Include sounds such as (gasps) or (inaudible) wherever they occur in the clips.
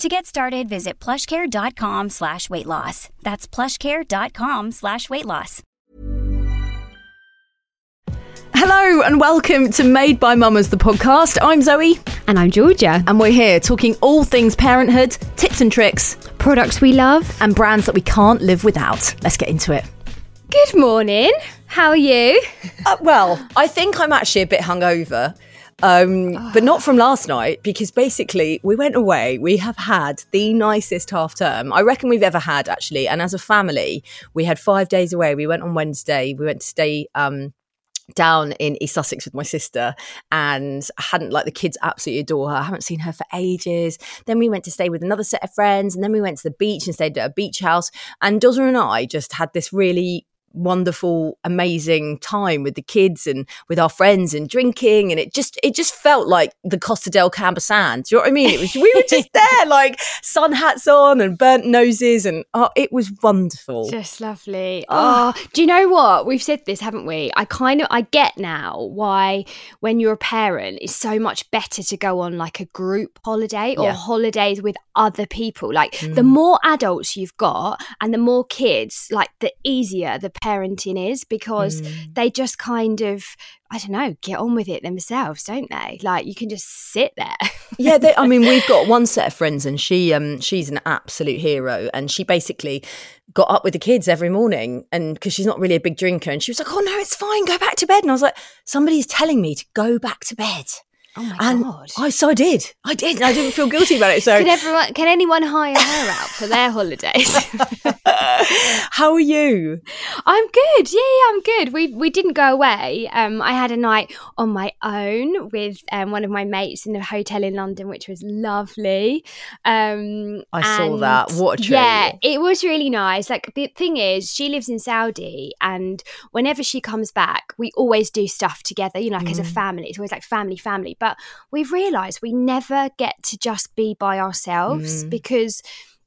To get started, visit plushcare.com slash weight loss. That's plushcare.com slash weight loss. Hello and welcome to Made by Mamas, the podcast. I'm Zoe. And I'm Georgia. And we're here talking all things parenthood, tips and tricks, products we love, and brands that we can't live without. Let's get into it. Good morning. How are you? Uh, well, I think I'm actually a bit hungover. Um. But not from last night because basically we went away. We have had the nicest half term I reckon we've ever had, actually. And as a family, we had five days away. We went on Wednesday. We went to stay um, down in East Sussex with my sister and I hadn't like the kids absolutely adore her. I haven't seen her for ages. Then we went to stay with another set of friends and then we went to the beach and stayed at a beach house. And Dozza and I just had this really wonderful amazing time with the kids and with our friends and drinking and it just it just felt like the Costa del Camposan. Do you know what I mean? It was we were just (laughs) there like sun hats on and burnt noses and oh it was wonderful. Just lovely. Oh, oh do you know what? We've said this, haven't we? I kind of I get now why when you're a parent it's so much better to go on like a group holiday or yeah. holidays with other people. Like mm. the more adults you've got and the more kids, like the easier the parenting is because mm. they just kind of I don't know, get on with it themselves, don't they? Like you can just sit there. yeah, they, I mean, we've got (laughs) one set of friends, and she, um, she's an absolute hero, and she basically got up with the kids every morning, and because she's not really a big drinker, and she was like, "Oh no, it's fine, go back to bed," and I was like, "Somebody's telling me to go back to bed." Oh my and god! I so I did. I did. I didn't feel guilty about it. So can everyone? Can anyone hire her out for their holidays? (laughs) How are you? I'm good. Yeah, yeah, I'm good. We we didn't go away. Um, I had a night on my own with um, one of my mates in a hotel in London, which was lovely. Um, I saw that. What a! Yeah, it was really nice. Like the thing is, she lives in Saudi, and whenever she comes back, we always do stuff together. You know, like mm. as a mm. family. It's always like family, family but we've realised we never get to just be by ourselves mm. because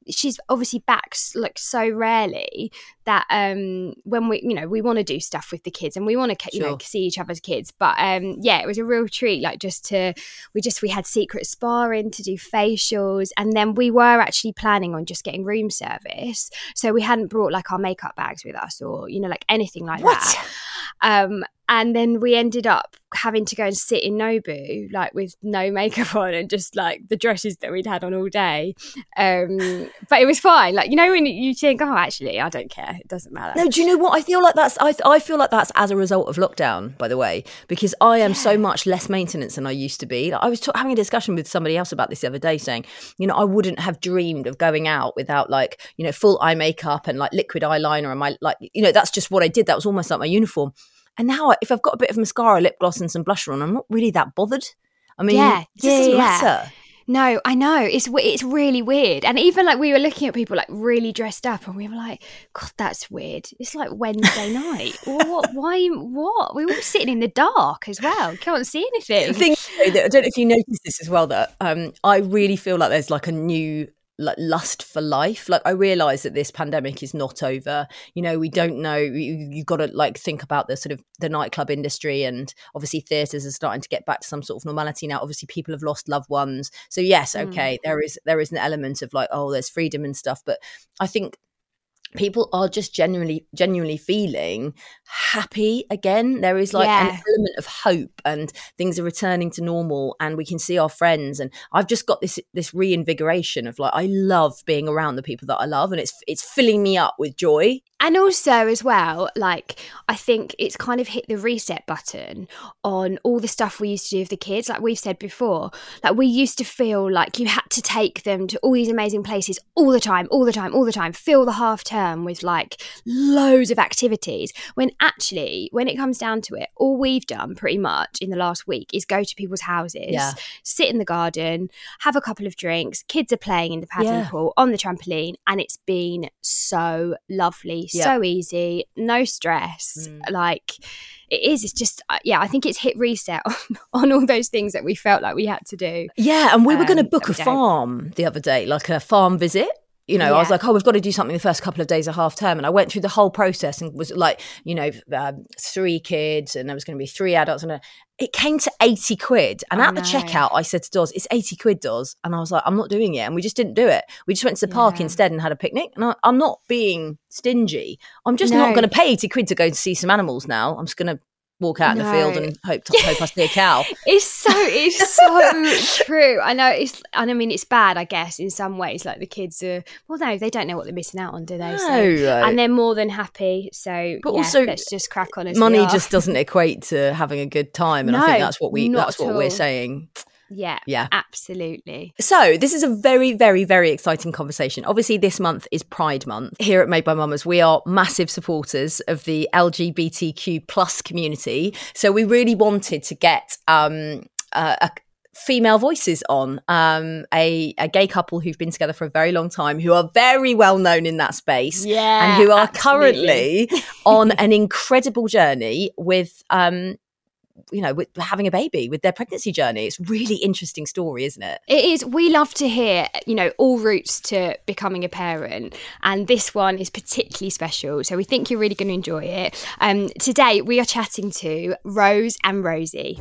she's obviously back like so rarely that um when we you know we want to do stuff with the kids and we want to you sure. know see each other's kids but um yeah it was a real treat like just to we just we had secret sparring to do facials and then we were actually planning on just getting room service so we hadn't brought like our makeup bags with us or you know like anything like what? that um and then we ended up having to go and sit in Nobu like with no makeup on and just like the dresses that we'd had on all day. Um but it was fine. Like you know when you think oh actually I don't care. It doesn't matter. No do you know what? I feel like that's I, I feel like that's as a result of lockdown by the way because I am yeah. so much less maintenance than I used to be. Like, I was t- having a discussion with somebody else about this the other day saying you know I wouldn't have dreamed of going out without like you know full eye makeup and like liquid eyeliner and my like you know that's just what I did. That was almost like my uniform and now, if I've got a bit of mascara, lip gloss, and some blusher on, I'm not really that bothered. I mean, yeah, it yeah, doesn't yeah. matter. No, I know it's it's really weird, and even like we were looking at people like really dressed up, and we were like, "God, that's weird." It's like Wednesday (laughs) night. what? Why? What? We were all sitting in the dark as well. Can't see anything. The thing, I don't know if you noticed this as well. That um, I really feel like there's like a new like lust for life. Like i realize that this pandemic is not over. You know we don't know you, you've got to like think about the sort of the nightclub industry and obviously theaters are starting to get back to some sort of normality now. Obviously people have lost loved ones. So yes okay mm. there is there is an element of like oh there's freedom and stuff. But i think people are just genuinely genuinely feeling happy again. There is like yeah. an element of hope and things are returning to normal and we can see our friends. And i've just got this this reinvigoration of like i love being around the people that i love and it's it's filling me up with joy And also, as well, like, I think it's kind of hit the reset button on all the stuff we used to do with the kids. Like we've said before, like, we used to feel like you had to take them to all these amazing places all the time, all the time, all the time, fill the half term with like loads of activities. When actually, when it comes down to it, all we've done pretty much in the last week is go to people's houses, Yeah. sit in the garden, have a couple of drinks. Kids are playing in the paddling Yeah. pool on the trampoline, and it's been so lovely, Yeah. so easy, no stress. Mm. Like it is. It's just uh, yeah. I think it's hit reset (laughs) on, on all those things that we felt like we had to do. Yeah, and we were going to Um, book a farm the other day, like a farm visit. You know, I was like, oh, we've got to do something the first couple of days of half term. And I went through the whole process and was like, you know, um, three kids and there was going to be three adults. And a, it came to 80 quid. And I at the checkout, I said to Dawes, it's 80 quid, Dawes. And I was like, I'm not doing it. And we just didn't do it. We just went to the park Yeah. instead and had a picnic. And I, I'm not being stingy. I'm just not going to pay 80 quid to go and see some animals now. I'm just going to walk out in the field and hope, hope I see a cow. (laughs) It's so it's so true. I know it's and I mean it's bad, I guess, in some ways. Like the kids are well, no, they don't know what they're missing out on, do they? So, No. and they're more than happy. So, But yeah, also, let's just crack on. Money just doesn't equate to having a good time and i think that's what we that's at what we're saying yeah, Yeah. absolutely. so this is a very very very exciting conversation obviously this month is pride month here at made by mamas we are massive supporters of the lgbtq plus community so we really wanted to get um a, a female voices on um a, a gay couple who've been together for a very long time who are very well known in that space Yeah, and who are absolutely. currently on an incredible journey with um you know with having a baby with their pregnancy journey it's really interesting story isn't it It is. We love to hear, you know, all routes to becoming a parent, and this one is particularly special. So we think you're really going to enjoy it. Um, today we are chatting to Rose and Rosie.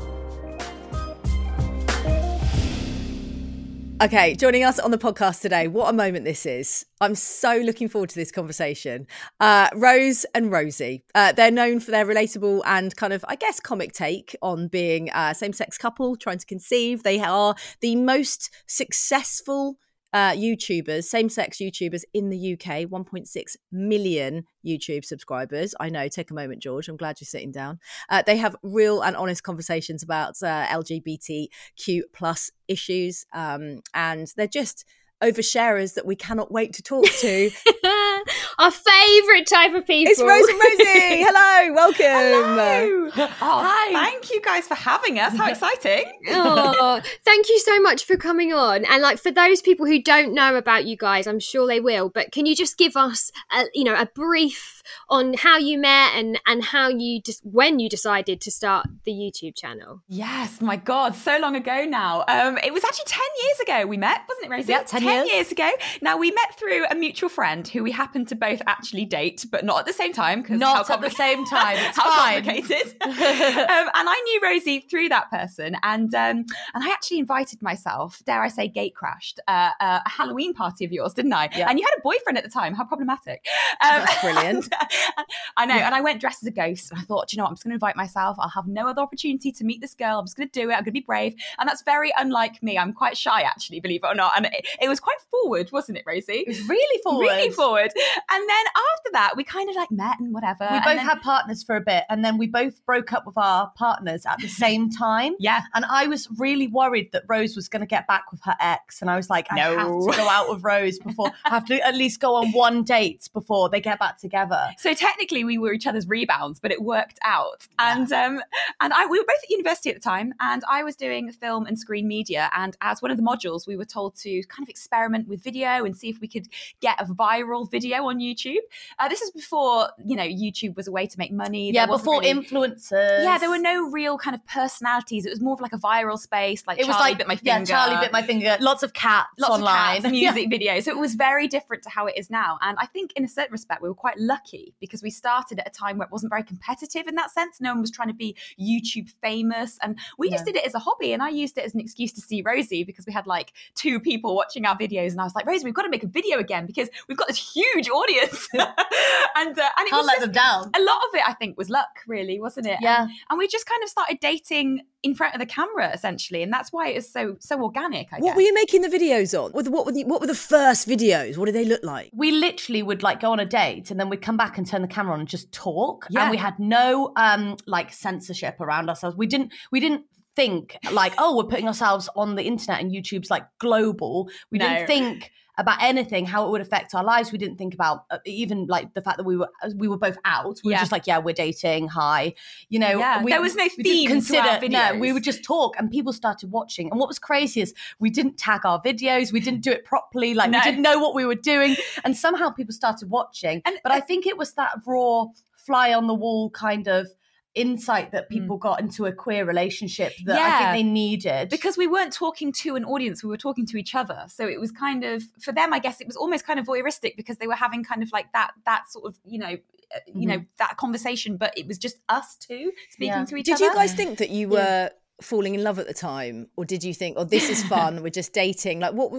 Okay, joining us on the podcast today. What a moment this is. I'm so looking forward to this conversation. Uh, Rose and Rosie. Uh, they're known for their relatable and kind of, I guess, comic take on being a same sex couple trying to conceive. They are the most successful uh, YouTubers, same sex YouTubers in the UK, 1.6 million YouTube subscribers. I know, take a moment, George. I'm glad you're sitting down. Uh, they have real and honest conversations about uh, LGBTQ plus issues, um, and they're just oversharers that we cannot wait to talk to. (laughs) Our favourite type of people. it's Rose and Rosie. (laughs) Hello, welcome. Oh, Hi. thank you guys for having us. How exciting. (laughs) oh, thank you so much for coming on. And like for those people who don't know about you guys, I'm sure they will. But can you just give us, a, you know, a brief on how you met and and how you just when you decided to start the YouTube channel? Yes, my God, so long ago now. Um, it was actually 10 years ago we met, wasn't it, Rosie? Yeah, 10 years. ago. Now, we met through a mutual friend who we happened to both actually date, but not at the same time. 'cause Not at the same time. (laughs) It's how fine. complicated. (laughs) um, and I knew Rosie through that person. And um, and I actually invited myself, dare I say, gate crashed, uh, uh, a Halloween party of yours, didn't I? Yeah. And you had a boyfriend at the time. How problematic. Um, That's brilliant. (laughs) (laughs) I know. And I went dressed as a ghost. And I thought, "Do you know what? I'm just going to invite myself. I'll have no other opportunity to meet this girl. I'm just going to do it. I'm going to be brave. And that's very unlike me. I'm quite shy, actually, believe it or not. And it, it was quite forward, wasn't it, Rosie? It was really forward. Really forward. And then after that, we kind of like met and whatever. We both then- had partners for a bit, and then we both broke up with our partners at the (laughs) same time. Yeah. And I was really worried that Rose was going to get back with her ex, and I was like, I have No. to go out with Rose before I have to at least go on one date before they get back together. So technically, we were each other's rebounds, but it worked out. And um, and I we were both at university at the time, and I was doing film and screen media. And as one of the modules, we were told to kind of experiment with video and see if we could get a viral video on YouTube. Uh, this is before you know YouTube was a way to make money. yeah, before really- influencers. Yeah, there were no real kind of personalities. It was more of like a viral space. Like It was like bit my finger. yeah, Charlie bit my finger. Lots of cats lots online. of cats, (laughs) music videos. So it was very different to how it is now. And I think in a certain respect, we were quite lucky because we started at a time where it wasn't very competitive in that sense. No one was trying to be YouTube famous. And we just did it as a hobby. And I used it as an excuse to see Rosie because we had like two people watching our videos. And I was like, Rosie, we've got to make a video again because we've got this huge audience. (laughs) and uh, and it Can't was let just- them down. a lot of it, I think, was luck, really, wasn't it? Yeah. And, and we just kind of started dating in front of the camera, essentially, and that's why it was so so organic. I What guess. were you making the videos on? What, what, were the, what were the first videos? What did they look like? we literally would like go on a date and then we'd come back back and turn the camera on and just talk. Yeah. And we had no um like censorship around ourselves. We didn't we didn't think like, oh, we're putting ourselves on the internet and YouTube's like global. We No. didn't think about anything how it would affect our lives. We didn't think about uh, even like the fact that we were we were both out. We Yeah. were just like yeah we're dating. Hi. You know Yeah, we, there was no theme to consider no we would just talk and people started watching. And what was crazy is we didn't tag our videos. We didn't do it properly. Like No. we didn't know what we were doing. And somehow people started watching. And- but i think it was that raw fly on the wall kind of insight that people got into a queer relationship that i Mm. Think they needed. Because we weren't talking to an audience we were talking to each other. So it was kind of for them i guess it was almost kind of voyeuristic because they were having kind of like that that sort of you know uh, you know that conversation but it was just us two speaking Yeah. to each Did other. Did you guys think that you were falling in love at the time, or did you think, "Oh, this is (laughs) fun. we're just dating"? Like, what?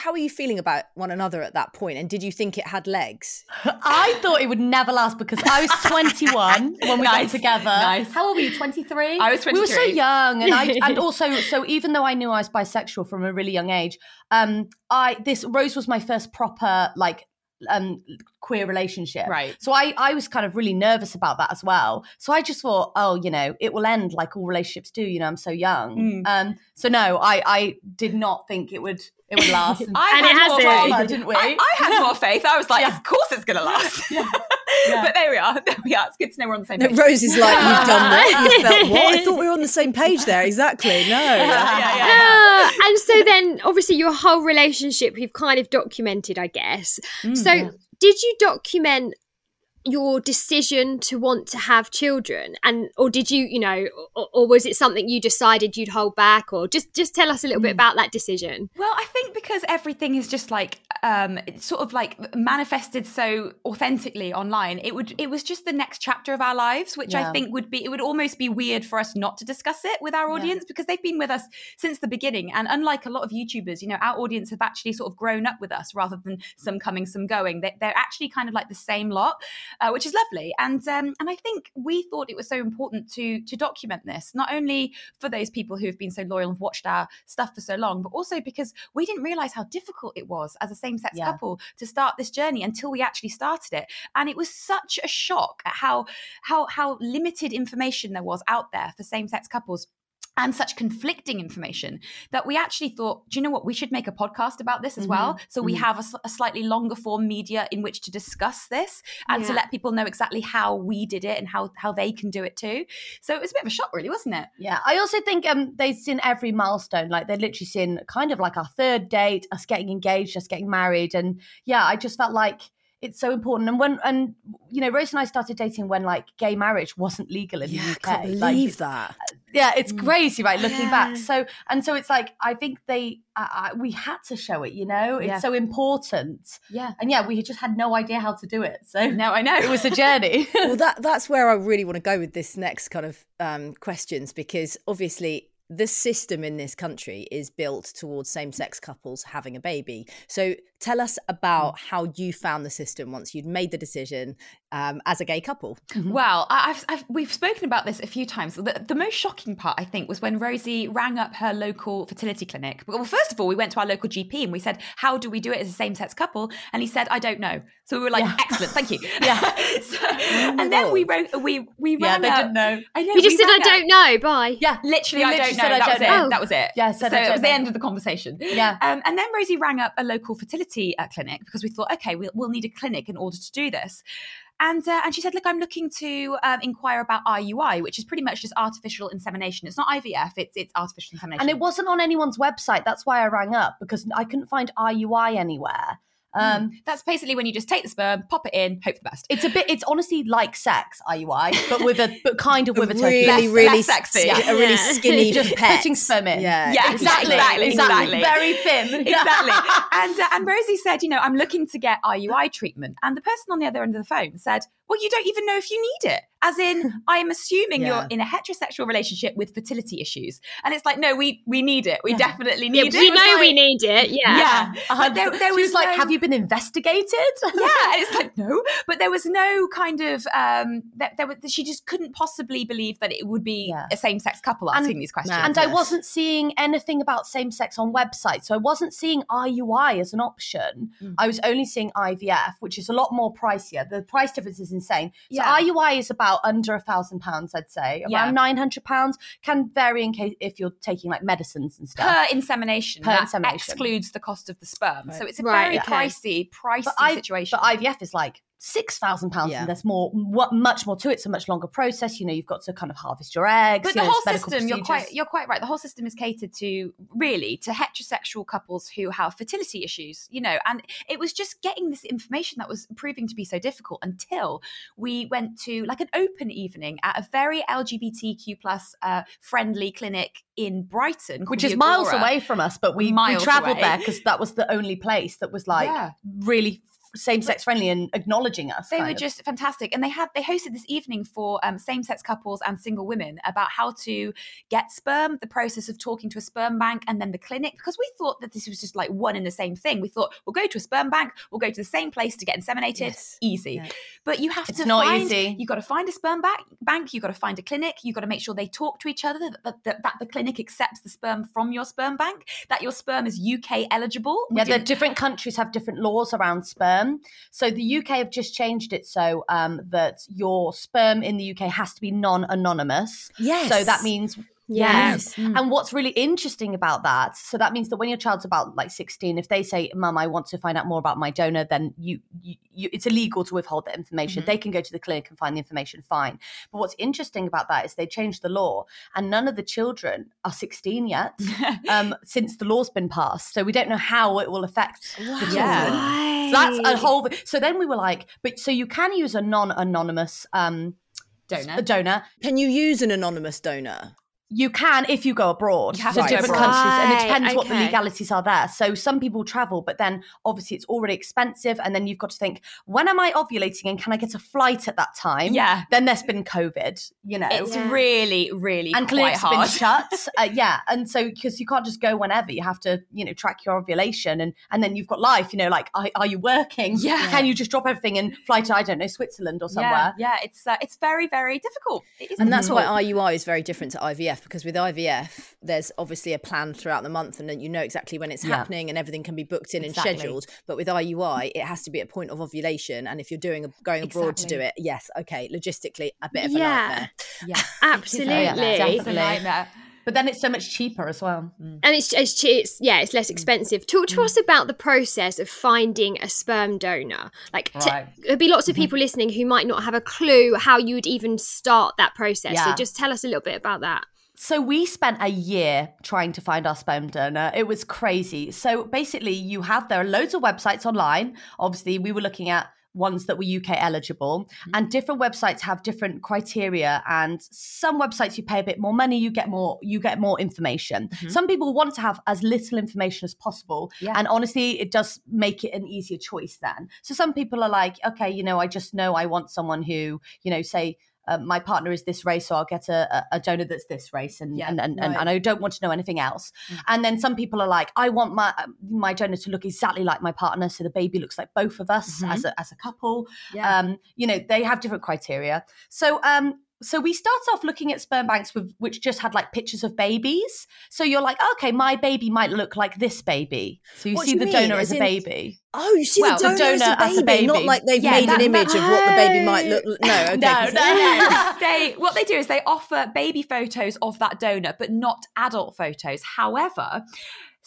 How are you feeling about one another at that point? And did you think it had legs? I thought it would never last because I was 21 when we got together. nice. How old were you? 23? I was We were so young, and I (laughs) and also so even though I knew I was bisexual from a really young age, um, I this Rose was my first proper like um queer relationship Right. so i i was kind of really nervous about that as well so i just thought oh you know it will end like all relationships do you know i'm so young Mm. um so no i i did not think it would it would (laughs) last I And had it has more faith. Drama, didn't we? I, I had more (laughs) faith. I was like, Yeah. of course it's going to last. But there we are. (laughs) There we are. It's good to know we're on the same No, page. Rose is like, "You've done (laughs) what? You felt what? I thought we were on the same page there." Exactly. No. (laughs) yeah, yeah. Ah, and so then obviously your whole relationship you've kind of documented i guess so did you document your decision to want to have children and or did you you know or, or was it something you decided you'd hold back or just just tell us a little bit about that decision Well, I think because everything is just like um it's sort of like manifested so authentically online, it would it was just the next chapter of our lives, which Yeah. I think would be it would almost be weird for us not to discuss it with our audience because they've been with us since the beginning. And unlike a lot of YouTubers, you know, our audience have actually sort of grown up with us rather than some coming, some going. They, they're actually kind of like the same lot, uh, which is lovely. And um, and I think we thought it was so important to to document this, not only for those people who have been so loyal and have watched our stuff for so long, but also because we didn't realize how difficult it was as a same-sex Yeah. couple to start this journey until we actually started it. And it was such a shock at how how how limited information there was out there for same-sex couples and such conflicting information that we actually thought, do you know what? We should make a podcast about this as well. So we have a slightly longer form media in which to discuss this and to let people know exactly how we did it and how how they can do it too. So it was a bit of a shock, really, wasn't it? Yeah, I also think um they've seen every milestone. Like they'd literally seen kind of like our third date, us getting engaged, us getting married, and yeah, I just felt like it's so important. And when and you know, Rose and I started dating when like gay marriage wasn't legal in Yeah, the I UK. can't Like, believe that. yeah, it's crazy, right? Looking Yeah. back, so and so it's like I think they I, I, we had to show it. You know, it's Yeah. so important. Yeah. And yeah, we just had no idea how to do it. So now I know. (laughs) it was a journey. (laughs) well, that that's where I really want to go with this next kind of um, questions because obviously the system in this country is built towards same-sex couples having a baby. So tell us about how you found the system once you'd made the decision um, as a gay couple. Well, I- I've, I've, we've spoken about this a few times. The, the most shocking part, I think, was when Rosie rang up her local fertility clinic. Well, first of all, we went to our local GP and we said, "How do we do it as a same-sex couple?" And he said, "I don't know." So we were like, "Excellent, thank you." (laughs) Yeah. (laughs) so, and then we wrote, we we yeah, rang they up- didn't know. I know. you just said i up- don't know bye Yeah, Literally, You I don't know. said, that was don't it. know." That was it. Yeah, said, so it don't was the end of the conversation. Yeah. Um, and then Rosie rang up a local fertility uh, clinic because we thought, okay, we'll, we'll need a clinic in order to do this. And uh, and she said, look, I'm looking to um, inquire about IUI, which is pretty much just artificial insemination. It's not IVF; it's it's artificial insemination. And it wasn't on anyone's website. That's why I rang up because I couldn't find IUI anywhere. Um, That's basically when you just take the sperm, pop it in, hope for the best. it's a bit. It's honestly like sex IUI, but with a but kind of with a turkey. really, Less- really less sexy. yeah, a really Yeah. skinny (laughs) just pet. putting sperm in. Yeah, Yeah, exactly, exactly, exactly, exactly. Very thin. (laughs) (laughs) exactly. And uh, and Rosie said, you know, I'm looking to get IUI treatment, and the person on the other end of the phone said, well, you don't even know if you need it. As in, (laughs) I'm assuming Yeah. you're in a heterosexual relationship with fertility issues, and it's like, no, we we need it. We Yeah. definitely Yeah, need it. we It was know we need it. Yeah. Yeah, (laughs) Uh-huh. there, there she was like, no- "Have you been investigated?" (laughs) yeah, and it's like no, but there was no kind of um that there was she just couldn't possibly believe that it would be Yeah. a same sex couple And- asking these questions. and I wasn't seeing anything about same sex on websites. So I wasn't seeing IUI as an option. Mm. I was only seeing IVF, which is a lot more pricier. The price difference is insane. So Yeah. IUI is about under a thousand pounds, I'd say, Yeah. around nine hundred pounds. Can vary in case if you're taking like medicines and stuff. per insemination, Per that insemination. excludes the cost of the sperm. So it's a Right, very okay. pricey, pricey But situation. But IVF is like six thousand pounds, Yeah. and there's more, what, much more to it. It's a much longer process. You know, you've got to kind of harvest your eggs. but the know, whole system, you're quite you're quite right. The whole system is catered to really to heterosexual couples who have fertility issues, you know, and it was just getting this information that was proving to be so difficult until we went to like an open evening at a very LGBTQ plus uh, friendly clinic in Brighton, which is miles away from us, but we, we Miles traveled away. there because that was the only place that was like Yeah. really same sex friendly and acknowledging us. They were of. just fantastic, and they had they hosted this evening for um, same-sex couples and single women about how to get sperm, the process of talking to a sperm bank, and then the clinic. Because we thought that this was just like one and the same thing. We thought we'll go to a sperm bank, we'll go to the same place to get inseminated, Yes. easy. Yeah. But you have It's to not find, easy. You got to find a sperm bank. Bank. You got to find a clinic. You got to make sure they talk to each other. That, that, that, that the clinic accepts the sperm from your sperm bank. That your sperm is UK eligible. We Yeah, the different countries have different laws around sperm. So the UK have just changed it so um, that your sperm in the UK has to be non-anonymous. Yes. So that means Yeah. Yes. And what's really interesting about that, so that means that when your child's about like 16, if they say, Mum, I want to find out more about my donor, then you, you, you it's illegal to withhold that information. They can go to the clinic and find the information, fine. But what's interesting about that is they changed the law and none of the children are 16 yet (laughs) um, since the law's been passed. So we don't know how it will affect the children. Yeah. So that's a whole. So then we were like, but so you can use a non-anonymous um, donor. donor. Can you use an anonymous donor? You can if you go abroad You have to to go different abroad. countries, and it Right, depends what the legalities are there. So some people travel, but then obviously it's already expensive, and then you've got to think, when am I ovulating, and can I get a flight at that time? Yeah. Then there's been COVID, you know, It's Yeah. really, really and quite clinics been shut. (laughs) Uh, yeah, and so because you can't just go whenever, you have to, you know, track your ovulation, and and then you've got life. You know, like are, are you working? Yeah. Can you just drop everything and fly to I don't know Switzerland or somewhere? Yeah, yeah, it's uh, it's very, very difficult. It is And that's difficult. why IUI is very different to IVF because with IVF, there's obviously a plan throughout the month and then you know exactly when it's Yeah. happening and everything can be booked in Exactly. and scheduled. But with IUI, it has to be at a point of ovulation. And if you're doing a, going abroad to do it, yes, okay, logistically, a bit of Yeah. nightmare. yeah, (laughs) Absolutely. A definitely. nightmare. But then it's so much cheaper as well. Mm. and it's, it's it's yeah it's less mm. expensive talk to mm. us about the process of finding a sperm donor like t- Right. there'll be lots of mm-hmm. people listening who might not have a clue how you would even start that process so just tell us a little bit about that So we spent a year trying to find our sperm donor. It was crazy. So basically, you have there are loads of websites online. Obviously, we were looking at ones that were UK eligible, mm-hmm. and different websites have different criteria. And some websites you pay a bit more money, you get more, you get more information. Mm-hmm. Some people want to have as little information as possible, Yeah. and honestly, it does make it an easier choice then. So some people are like, okay, you know, I just know I want someone who, you know, say uh, my partner is this race, so I'll get a, a- donor that's this race, and Yeah, and, and, right. and I don't want to know anything else. And then some people are like, I want my my donor to look exactly like my partner, so the baby looks like both of us as a as a couple. Yeah. Um, you know, they have different criteria. So um. So we start off looking at sperm banks with which just had like pictures of babies. So you're like, okay, my baby might look like this baby. So you What see do the mean? donor As as a baby. Oh, you see Well, the the donor, as, donor a as a baby, not like they've Yeah, made that- an image of what the baby might look. No, (laughs) okay. No, no. (laughs) (laughs) they what they do is they offer baby photos of that donor, but not adult photos. However,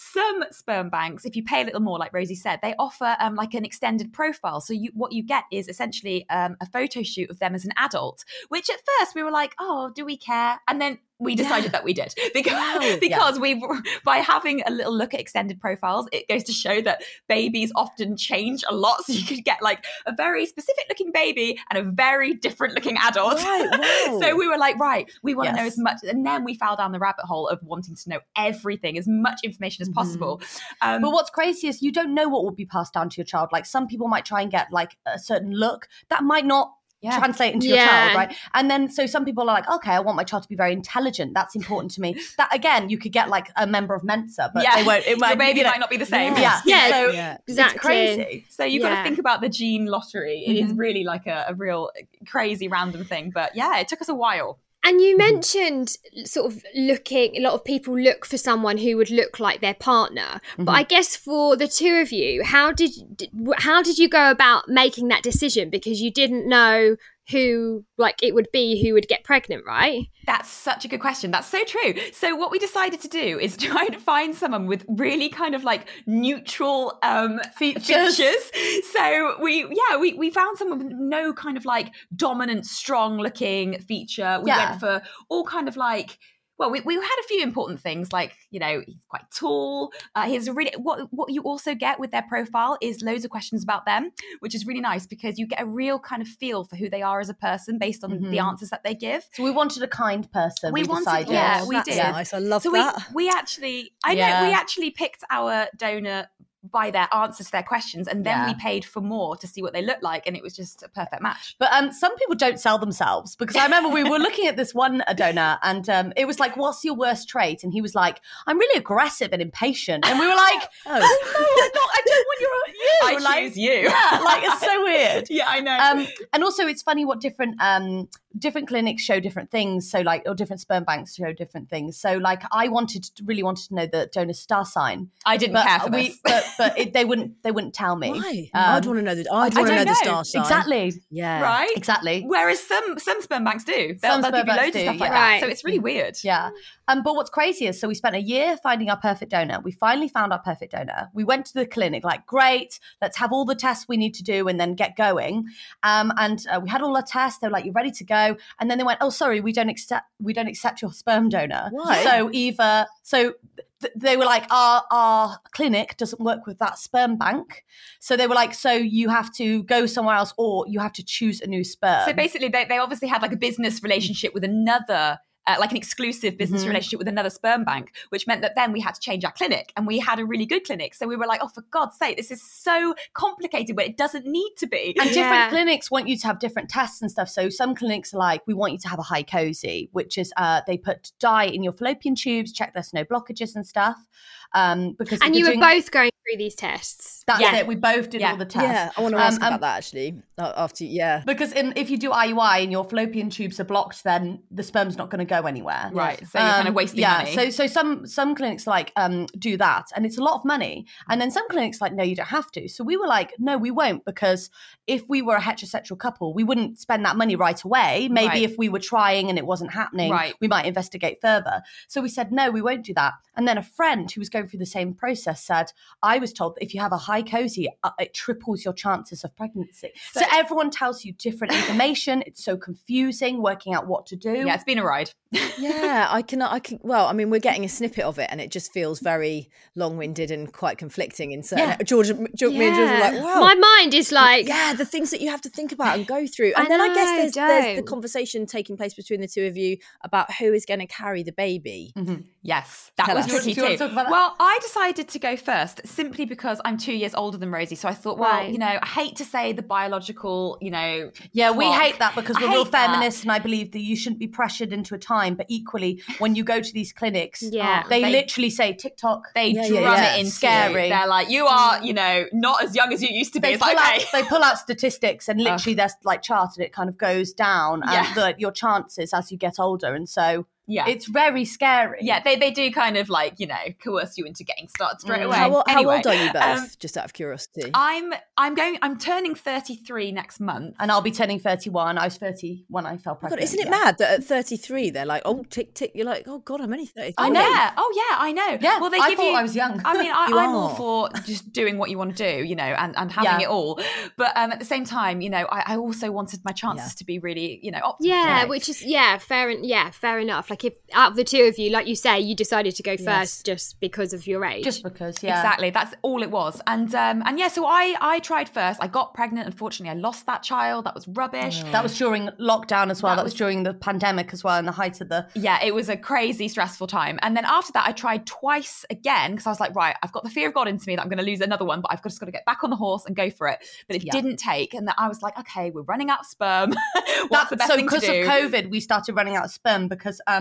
some sperm banks, if you pay a little more, like Rosie said, they offer um, like an extended profile. So you what you get is essentially um, a photo shoot of them as an adult. Which at first we were like, oh, do we care? And then we decided that we did (laughs) because (laughs) because we by having a little look at extended profiles, it goes to show that babies often change a lot. (laughs) So you could get like a very specific looking baby and a very different looking adult. Right, wow. so we were like, right, we want to know as much, and then we fell down the rabbit hole of wanting to know everything, as much information as possible. Um, But what's crazy is you don't know what will be passed down to your child. Like some people might try and get like a certain look that might not Yeah. translate into your child, right? And then so some people are like, okay, I want my child to be very intelligent. That's important to me. (laughs) That again, you could get like a member of Mensa, but Yeah. they won't. It (laughs) Your might, baby you know- might not be the same. Yeah, Yeah. So Yeah. Exactly. it's crazy. So you've got to think about the gene lottery. It Mm-hmm. is really like a, a real crazy random thing. But yeah, it took us a while. And you Mm-hmm. mentioned sort of looking, a lot of people look for someone who would look like their partner. Mm-hmm. But I guess for the two of you, how did- how did you go about making that decision? Because you didn't know who like it would be who would get pregnant, right? That's such a good question. That's so true. So what we decided to do is (laughs) try to find someone with really kind of like neutral um Features. features. So we yeah, we, we found someone with no kind of like dominant, strong looking feature. We Yeah. went for all kind of like well, we, we had a few important things like, you know, he's quite tall. Uh, he's a really what what you also get with their profile is loads of questions about them, which is really nice because you get a real kind of feel for who they are as a person based on the Mhm. answers that they give. So we wanted a kind person. We We, wanted- decided. yeah, Oh, we did. Nice. I love so that. we we actually I know we actually picked our donor by their answers to their questions and then Yeah. we paid for more to see what they looked like and it was just a perfect match. But um, some people don't sell themselves because I remember we were (laughs) looking at this one donor and um, it was like, "What's your worst trait?" And he was like, "I'm really aggressive and impatient." And we were like, (laughs) Oh. "No, I'm not. I don't want your (laughs) you." I like, choose you. Yeah, like it's so weird. yeah, I know. Um, and also, it's funny what different um, different clinics show different things. So, like, or different sperm banks show different things. So, like, I wanted to, really wanted to know the donor star sign, I didn't but care for we, this. but but it, they wouldn't they wouldn't tell me. Why? Um, I'd want to know the. I'd want to know the star sign. Exactly, Yeah. right? exactly. Whereas some some sperm banks do. They'll, Some they'll sperm give you loads of do, stuff like yeah. that. Right. So it's really weird. Yeah. Um, but what's crazy is so we spent a year finding our perfect donor. We finally found our perfect donor. We went to the clinic, like, great, let's have all the tests we need to do and then get going. Um, and uh, we had all our tests. They were like, you're ready to go. And then they went, oh, sorry, we don't accept we don't accept your sperm donor. Why? So either so th- they were like, our our clinic doesn't work with that sperm bank. So they were like, so you have to go somewhere else or you have to choose a new sperm. So basically, they, they obviously had like a business relationship with another. Uh, like an exclusive business Mhm. relationship with another sperm bank, which meant that then we had to change our clinic, and we had a really good clinic. So we were like, "Oh, for God's sake, this is so complicated, but it doesn't need to be." And (laughs) different clinics want you to have different tests and stuff. So some clinics are like, we want you to have a HyCoSy, which is uh, they put dye in your fallopian tubes, check there's no blockages and stuff. Um, because And if you were doing- both going through these tests. That's Yeah. it. We both did Yeah. all the tests. Yeah. I want to Um, ask um, about that actually. uh, After yeah. Because in, if you do IUI and your fallopian tubes are blocked, then the sperm's not going to go anywhere. Right, so you're kind of Um, wasting yeah, money. So so some some clinics like um do that and it's a lot of money. And then some clinics like, no, you don't have to. So we were like, no, we won't, because if we were a heterosexual couple, we wouldn't spend that money right away. Maybe Right. if we were trying and it wasn't happening, Right. we might investigate further. So we said, no, we won't do that. And then a friend who was going through the same process said, I was told that if you have a HyCoSy, uh, it triples your chances of pregnancy. So, everyone tells you different information. It's so confusing working out what to do. yeah, it's been a ride. (laughs) yeah, I can. I can. Well, I mean, we're getting a snippet of it, and it just feels very long-winded and quite conflicting. In certain, Yeah. George, George me and George were like, wow. My mind is like, yeah, the things that you have to think about and go through, I and then I guess there's, there's the conversation taking place between the two of you about who is going to carry the baby. Mm-hmm. Yes, that Tell was us. tricky Do you want too. to talk about that? Well, I decided to go first simply because I'm two years older than Rosie. So I thought, well, Right. you know, I hate to say the biological, you know, Yeah, we clock. hate that because we're real hate that. feminists, and I believe that you shouldn't be pressured into a time. But equally, when you go to these clinics, Yeah. Oh, they, They- literally say tick tock. They Yeah, drum yeah, yeah. it in Scary. They're like, you are, you know, not as young as you used to be. They It's pull, like, out, okay. they pull out statistics, and literally, there's like chart, and it kind of goes down, Yeah. and the, your chances as you get older, and so Yeah. it's very scary. yeah, they, they do kind of like, you know, coerce you into getting started straight Mm. away. How, o- how Anyway, old are you both? um, just out of curiosity. I'm I'm going I'm turning 33 next month. and I'll be turning 31. I was 30 when I fell Oh God, pregnant. isn't it yeah. mad that at 33 they're like, oh, tick tick. You're like, oh God, I'm only 33. i know. yeah, oh yeah, I know. Yeah, well they I give thought you. I was young. I mean, (laughs) I, i'm all for just doing what you want to do, you know, and, and having Yeah. it all. But um, at the same time, you know, I, I also wanted my chances Yeah. to be really, you know, optimal. yeah, you know. which is yeah, fair and yeah, fair enough. Like if out of the two of you, like you say, you decided to go first Yes. just because of your age. Just because, yeah. Exactly. That's all it was. And um and yeah, so I I tried first. I got pregnant. Unfortunately, I lost that child. That was rubbish. That was during lockdown as well. That That, was, was- during the pandemic as well, in the height of the. Yeah, it was a crazy stressful time. And then after that, I tried twice again because I was like, right, I've got the fear of God into me that I'm going to lose another one, but I've just got to get back on the horse and go for it. But it Yeah. didn't take. And then I was like, okay, we're running out of sperm. (laughs) What's That- the best so thing to because of COVID, we started running out of sperm because um,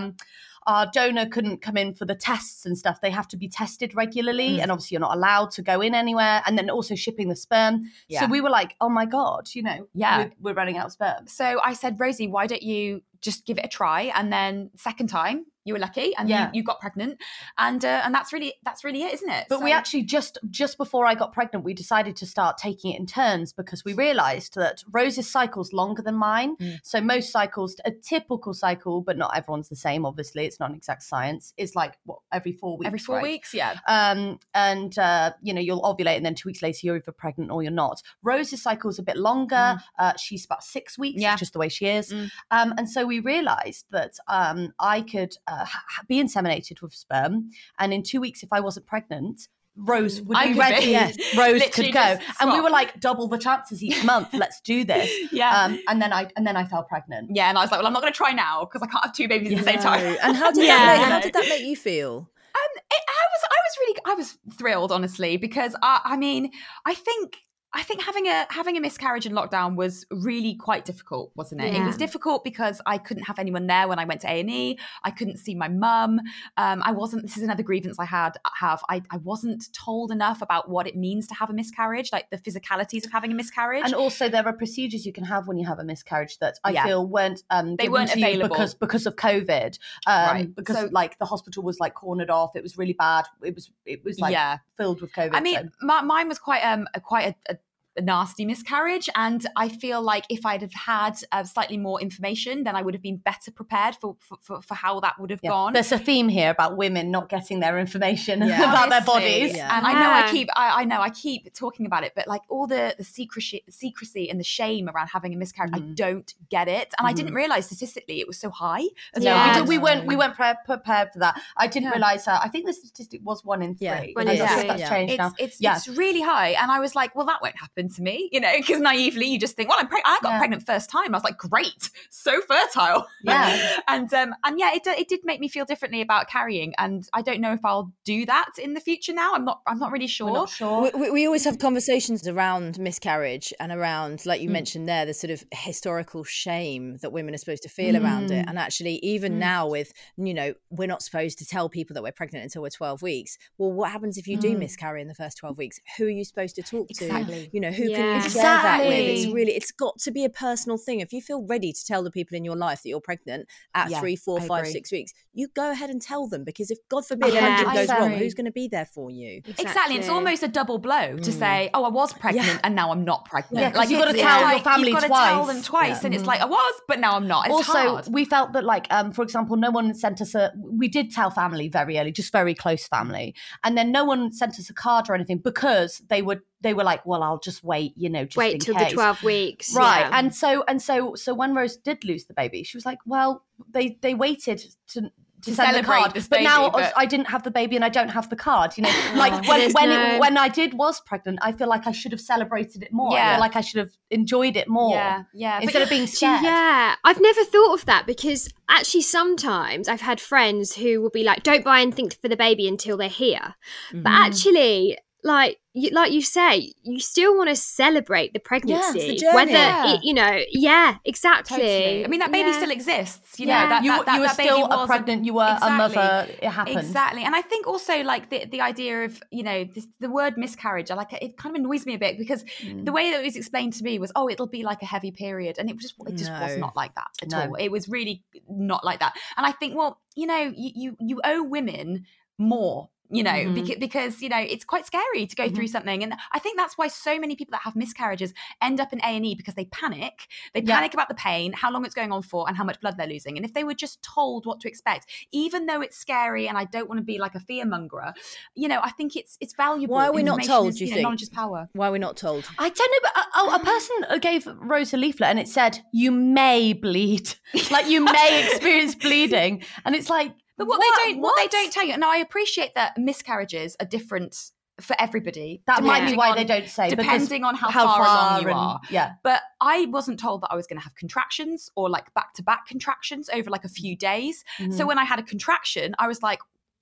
our donor couldn't come in for the tests and stuff. They have to be tested regularly, Mm. and obviously you're not allowed to go in anywhere. And then also shipping the sperm. Yeah. So we were like, oh my god, you know, Yeah. we're, we're running out of sperm. So I said, Rosie, why don't you just give it a try? And then second time, you were lucky and Yeah. you, you got pregnant. And uh, and that's really that's really it, isn't it? But we actually just just before I got pregnant, we decided to start taking it in turns because we realised that Rose's cycle's longer than mine. Mm. So most cycles, a typical cycle, but not everyone's the same. Obviously, it's not an exact science. Is like what every four weeks. every four right? weeks, yeah. Um, and uh, you know you'll ovulate, and then two weeks later you're either pregnant or you're not. Rose's cycle's a bit longer. Uh, she's about six weeks, Mm. Yeah. just the way she is. Mm. Um, and so we realised that um, I could uh, be inseminated with sperm, and in two weeks, if I wasn't pregnant, Rose would I be ready. be. Yes, (laughs) Rose could go, and we were like double the chances each (laughs) month. Let's do this. Yeah. Um, and then I and then I fell pregnant. yeah, and I was like, well, I'm not going to try now because I can't have two babies at the same time. And how (laughs) did Yeah. that make, how did that make you feel? Um, it, I was, I was really, I was thrilled, honestly, because I, I mean, I think, I think having a having a miscarriage in lockdown was really quite difficult, wasn't it? It was difficult because I couldn't have anyone there when I went to A and E. I couldn't see my mum. Um, I wasn't. This is another grievance I had. Have I? I wasn't told enough about what it means to have a miscarriage, like the physicalities of having a miscarriage. And also, there are procedures you can have when you have a miscarriage that I Yeah. feel weren't um, They weren't available. because because of COVID. Um, Right. Because So- like the hospital was like cornered off. It was really bad. It was it was like yeah. filled with COVID. I mean, so- my, mine was quite um quite a, a, a nasty miscarriage, and I feel like if I'd have had uh, slightly more information, then I would have been better prepared for for, for, for how that would have yeah. gone. There's a theme here about women not getting their information Yeah. (laughs) about their bodies. Yeah. And I know I keep I, I know I keep talking about it, but like all the the secrecy secrecy and the shame around having a miscarriage, I Mhm. don't get it, and I didn't realize statistically it was so high. As No, well. we, Yeah. did, we weren't we weren't pre- prepared for that. I didn't Yeah. realize that. I think the statistic was one in three. Yeah, One I'm in sure three. that's Yeah. changed it's now. it's Yeah. it's really high, and I was like, well, that won't happen to me, you know, because naively you just think, well, I'm preg- I got Yeah. pregnant first time. I was like, great, so fertile, (laughs) Yeah. and um and yeah, it it did make me feel differently about carrying, and I don't know if I'll do that in the future. Now, I'm not I'm not really sure. We're not sure. We, we, we always have conversations around miscarriage and around, like you Mm. mentioned there, the sort of historical shame that women are supposed to feel around it. Mm. And actually, even Mm. now, with, you know, we're not supposed to tell people that we're pregnant until we're 12 weeks. Well, what happens if you do Mm. miscarry in the first 12 weeks? Who are you supposed to talk to? Exactly. You know, who can Yeah. you share that with? It's really, it's got to be a personal thing. If you feel ready to tell the people in your life that you're pregnant at Yeah, three, four, I five, agree. six weeks, you go ahead and tell them because if God forbid Yeah, anything goes wrong, who's going to be there for you? Exactly. It's almost a double blow to say, "Oh, I was pregnant Yeah. and now I'm not pregnant." like you've gotta it's tell your family You've got to tell twice. them twice, Yeah. and it's like I was, but now I'm not. It's also hard. we felt that like um for example no one sent us a we did tell family very early just very close family and then no one sent us a card or anything because they would they were like well i'll just wait you know just in Wait till case. the 12 weeks. right yeah. and so and so so when rose did lose the baby she was like well they they waited to to, To send the celebrate card, this but now but- I didn't have the baby and I don't have the card. You know, (laughs) like when There's when no- it, when I did was pregnant, I feel like I should have celebrated it more. I Yeah. feel like I should have enjoyed it more yeah, yeah. But instead of being (gasps) Do scared. Yeah, I've never thought of that because actually sometimes I've had friends who will be like, "Don't buy anything for the baby until they're here," Mm-hmm. but actually, like you, like you say, you still want to celebrate the pregnancy, journey. whether Yeah. it, you know, yeah, exactly. Totally. I mean, that baby Yeah. still exists. You Yeah. know, that, you, that, that, you were that baby still a pregnant, you were a mother. It happened. Exactly, and I think also like the the idea of you know this, the word miscarriage. I like it kind of annoys me a bit because Mm. the way that it was explained to me was, oh, it'll be like a heavy period, and it just it just was not like that at No. all. It was really not like that, and I think, well, you know, you you, you owe women more you know, Mhm. because, because you know it's quite scary to go through something, and I think that's why so many people that have miscarriages end up in A and E because they panic. They Yeah. panic about the pain, how long it's going on for, and how much blood they're losing. And if they were just told what to expect, even though it's scary, and I don't want to be like a fear mongerer, you know, I think it's it's valuable. Why are we not told, is, do you know, think? knowledge is power? Why are we not told? I don't know, but uh, oh, a person (sighs) gave Rose a leaflet and it said, "You may bleed, (laughs) like you may experience bleeding," and it's like, But what, what? they don't, what? they don't tell you. Now, I appreciate that miscarriages are different for everybody. That might be why on- they don't say depending on how, far, along you and- are. Yeah, But I wasn't told that I was going to have contractions or like back to back contractions over like a few days. Mm-hmm. So when I had a contraction, I was like,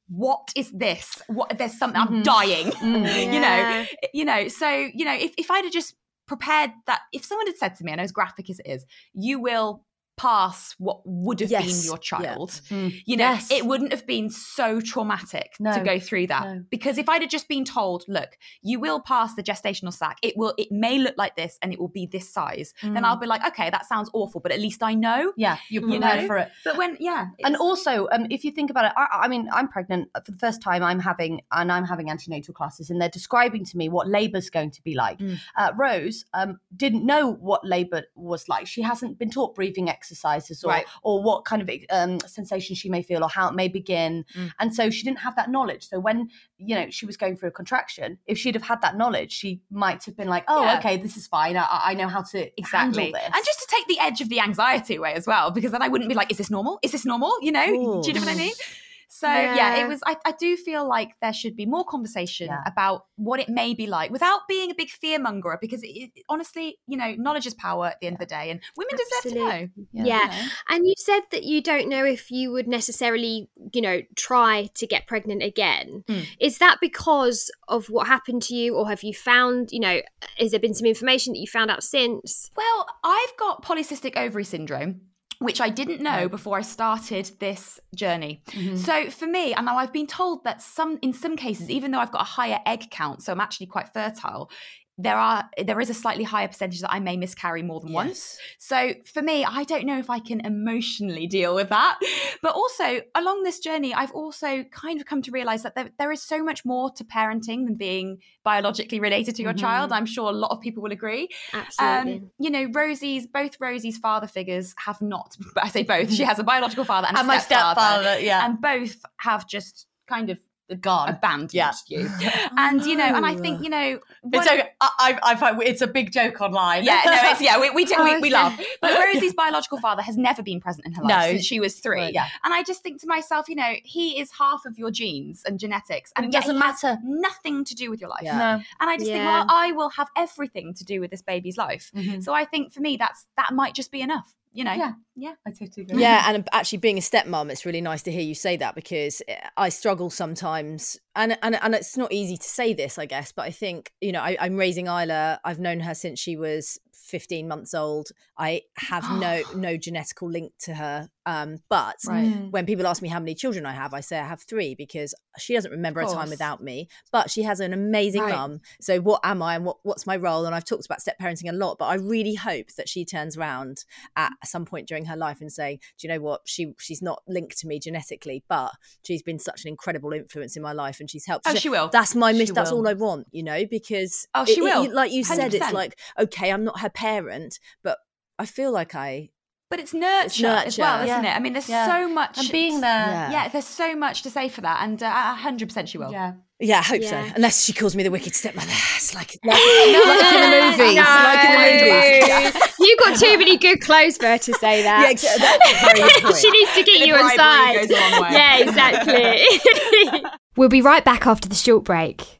what is this? What there's something I'm Mhm. dying. Mm. (laughs) you know, you know, so you know, if, if I'd have just prepared that if someone had said to me, I know as graphic as it is, you will pass what would have been Yes, your yeah. child Mm. you know Yes. it wouldn't have been so traumatic to go through that No. because if i'd have just been told look you will pass the gestational sac it will it may look like this and it will be this size then Mm. i'll be like okay that sounds awful but at least i know yeah, you're You prepared know? for it. but when yeah And also, um, if you think about it, I, I mean, I'm pregnant for the first time. I'm having and I'm having antenatal classes, and they're describing to me what labour's going to be like. Mm. Uh, Rose um, didn't know what labour was like. She hasn't been taught breathing exercises or Right. or what kind of um, sensation she may feel or how it may begin, Mm. and so she didn't have that knowledge. So when you know she was going through a contraction, if she'd have had that knowledge, she might have been like, "Oh, Yeah. okay, this is fine. I, I know how to exactly handle this." and just to take the edge of the anxiety away as well because then i wouldn't be like is this normal is this normal you know do you know what i mean so yeah, Yeah. it was I, I do feel like there should be more conversation Yeah. about what it may be like without being a big fear mongerer because it, it- honestly you know knowledge is power at the end of the day and women deserve to know Absolutely. Yeah. Yeah. And you said that you don't know if you would necessarily, you know, try to get pregnant again. Mm. Is that because of what happened to you, or have you found, you know, has there been some information that you found out since? Well, I've got polycystic ovary syndrome, which I didn't know before I started this journey. Mhm. So for me, and now I've been told that some in some cases, even though I've got a higher egg count, so I'm actually quite fertile, there are there is a slightly higher percentage that I may miscarry more than once. So for me, I don't know if I can emotionally deal with that. But also along this journey, I've also kind of come to realize that there, there is so much more to parenting than being biologically related to your Mhm. child. I'm sure a lot of people will agree. Absolutely. Um, you know, Rosie's both Rosie's father figures have not. (laughs) I say both. She has a biological father and, (laughs) and a my stepfather, stepfather, yeah, and both have just kind of gone. abandoned Yeah. you. (laughs) And you know, and I think you know, It's okay. I, I, I find it's a big joke online. yeah, no, it's yeah, we we, do, we, we (laughs) Okay. laugh. But Rosie's biological father has never been present in her life No. since she was three. Right, yeah. And I just think to myself, you know, he is half of your genes and genetics, and it doesn't matter. nothing to do with your life. Yeah. No. And I just think, well, I will have everything to do with this baby's life. Mhm. So I think for me, that's that might just be enough. You know, Yeah. yeah. I totally agree. Yeah, (laughs) and actually being a stepmom, it's really nice to hear you say that because eh, I struggle sometimes, and and and it's not easy to say this, I guess, but I think you know I, I'm raising Isla. I've known her since she was 15 months old. I have (gasps) no no genetical link to her, um, but Right. Mm. when people ask me how many children I have, I say I have three because she doesn't remember a time without me. But she has an amazing Right. mum. So what am I and what, what's my role? And I've talked about step parenting a lot, but I really hope that she turns around at some point during her life and say, Do you know what? She she's not linked to me genetically, but she's been such an incredible influence in my life and she's helped. Oh, she will. That's my mission. She That's all. I want, you know, because Oh, she it- it- will. like you said, it's like, okay, I'm not her parent, but I feel like I But it's nurture, as nurture. well, isn't Yeah. it? I mean, there's Yeah. so much. And being there. Yeah. Yeah, there's so much to say for that, and uh, 100% she will. Yeah. Yeah, I hope Yeah. so. Unless she calls me the wicked stepmother. (laughs) It's like, like, like in the movies. Like in the movies. you got too many good clothes for her to say (laughs) that. Yeah, exa- that's a very (laughs) good point. she needs to get The you bribery aside. goes a long way. Yeah, exactly. we'll be right back after the short break.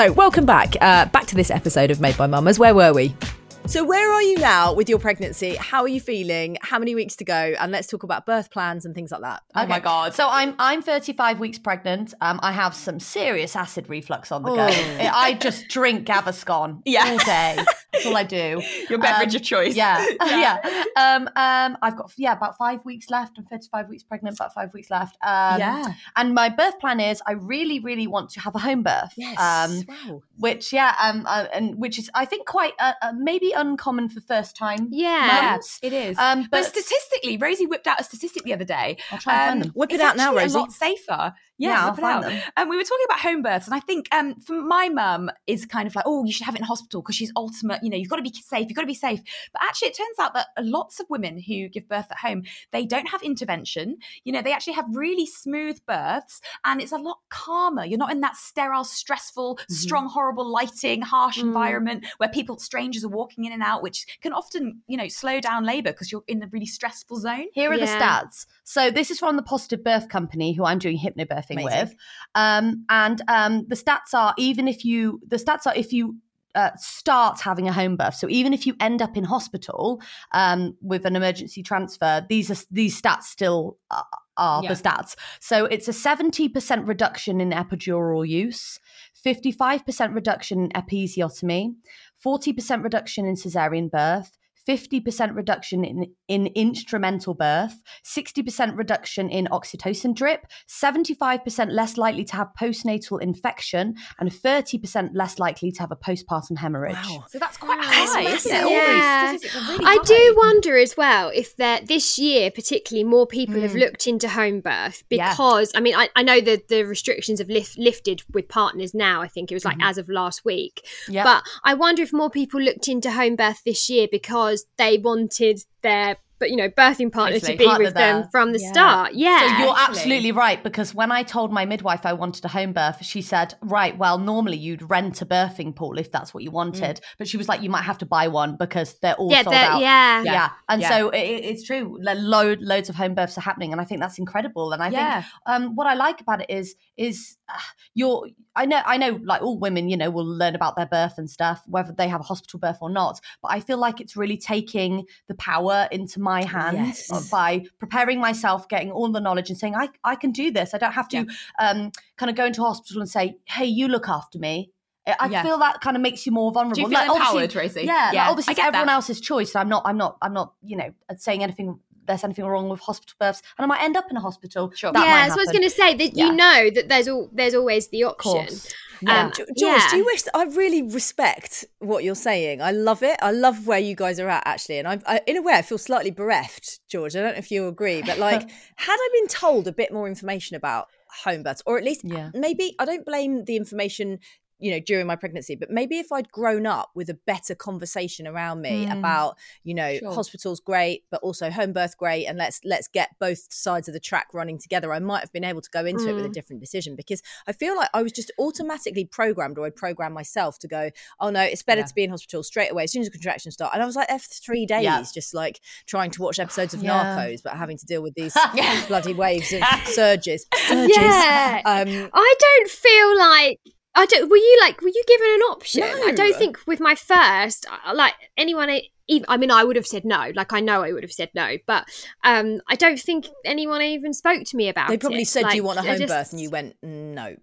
So, welcome back. Uh, back to this episode of Made by Mamas. Where were we? So, where are you now with your pregnancy? How are you feeling? How many weeks to go? And let's talk about birth plans and things like that. Oh my god! So I'm I'm 35 weeks pregnant. Um, I have some serious acid reflux on the go. Oh. I just drink Gaviscon (laughs) Yeah. all day. That's all I do. Your beverage Um, of choice. (laughs) Yeah, yeah. Um, um, I've got yeah about five weeks left. I'm 35 weeks pregnant, about five weeks left. Um, Yeah. And my birth plan is I really, really want to have a home birth. Um, wow. which yeah, um, uh, and which is I think quite uh, uh, maybe uncommon for first time. Yeah. it is. Um, but, but- statistically, Rosie whipped out a statistic the other day. I'll try and find Um, them. Whip it out now, Rosie. A lot safer. Yeah, Yeah, I'll whip it find out. them. Um, we were talking about home births, and I think um, for my mum is kind of like, oh, you should have it in hospital because she's ultimate. You know, you've got to be safe. You've got to be safe. But actually, it turns out that lots of women who give birth at home, they don't have intervention. You know, they actually have really smooth births, and it's a lot calmer. You're not in that sterile, stressful, Mm-hmm. strong, horrible lighting, harsh Mm. environment where people, strangers, are walking in and out, which can often, you know, slow down labour because you're in a really stressful zone. Here are the stats. So this is from the Positive Birth Company, who I'm doing Amazing. with, um, and um, the stats are even if you the stats are if you uh, start having a home birth. So even if you end up in hospital um, with an emergency transfer, these are these stats still are, are Yeah. the stats. So it's a seventy percent reduction in epidural use, fifty five percent reduction in episiotomy, forty percent reduction in cesarean birth. 50% reduction in, in instrumental birth, 60% reduction in oxytocin drip, 75% less likely to have postnatal infection, and 30% less likely to have a postpartum hemorrhage. Wow. So that's quite Wow. high, That's isn't it? massive. All these Yeah. statistics are really I high. do wonder as well if that this year, particularly, more people Mm. have looked into home birth Yeah. because I mean, I, I know that the restrictions have lift, lifted with partners now. I think it was like Mm-hmm. as of last week, Yeah. but I wonder if more people looked into home birth this year because they wanted their, but you know, birthing partner Totally. to be Partner with them from the Yeah. start. Yeah, So you're absolutely right because when I told my midwife I wanted a home birth, she said, "Right, well, normally you'd rent a birthing pool if that's what you wanted, but she was like, you might have to buy one because they're all yeah, sold they're- out." yeah, Yeah, and Yeah. so it, it's true. Lo- Load, loads of home births are happening, and I think that's incredible. And I Yeah. think um, what I like about it is is uh, you're. I know, I know, like all women, you know, will learn about their birth and stuff, whether they have a hospital birth or not. But I feel like it's really taking the power into my hands Yes. by preparing myself, getting all the knowledge, and saying, I, I can do this. I don't have to um, kind of go into hospital and say, hey, you look after me. I I Yeah. feel that kind of makes you more vulnerable. Do you feel Like, obviously- empowered, Rosie? Yeah, like, Yeah, obviously I it's get everyone that. else's choice. I'm not, I'm not, I'm not, you know, saying anything. There's anything wrong with hospital births, and I might end up in a hospital. Sure. That yeah. might So I was going to say that Yeah. you know that there's all there's always the Of option. Yeah. Um, George, yeah. do you wish? I really respect what you're saying. I love it. I love where you guys are at, actually. And I, I in a way, I feel slightly bereft, George. I don't know if you agree, but (laughs) like, had I been told a bit more information about home births, or at least Yeah. maybe I don't blame the information. You know, during my pregnancy, but maybe if I'd grown up with a better conversation around me Mm. about, you know, Sure. hospitals great, but also home birth great, and let's let's get both sides of the track running together, I might have been able to go into it with a Mm. different decision because I feel like I was just automatically programmed, or I'd program myself to go, oh no, it's better Yeah. to be in hospital straight away as soon as the contractions start. And I was like there for three days, Yeah. just like trying to watch episodes of Yeah. Narcos, but having to deal with these (laughs) bloody waves of surges. Surges. Yeah. Um, I don't feel like I don't. Were you like? Were you given an option? I don't think with my first, like anyone. Even, I mean, I would have said no. Like I know I would have said no, but um, I don't think anyone even spoke to me about it. they probably said, "Do you want a home just- birth?" and you went, "No."